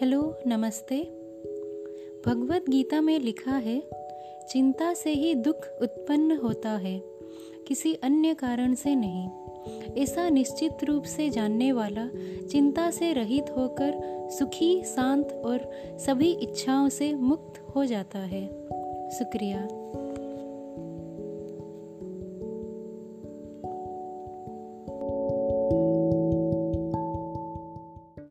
Hello, नमस्ते। भगवत गीता में लिखा है, चिंता से ही दुख उत्पन्न होता है, किसी अन्य कारण से नहीं। ऐसा निश्चित रूप से जानने वाला, चिंता से रहित होकर सुखी, शांत और सभी इच्छाओं से मुक्त हो जाता है। शुक्रिया।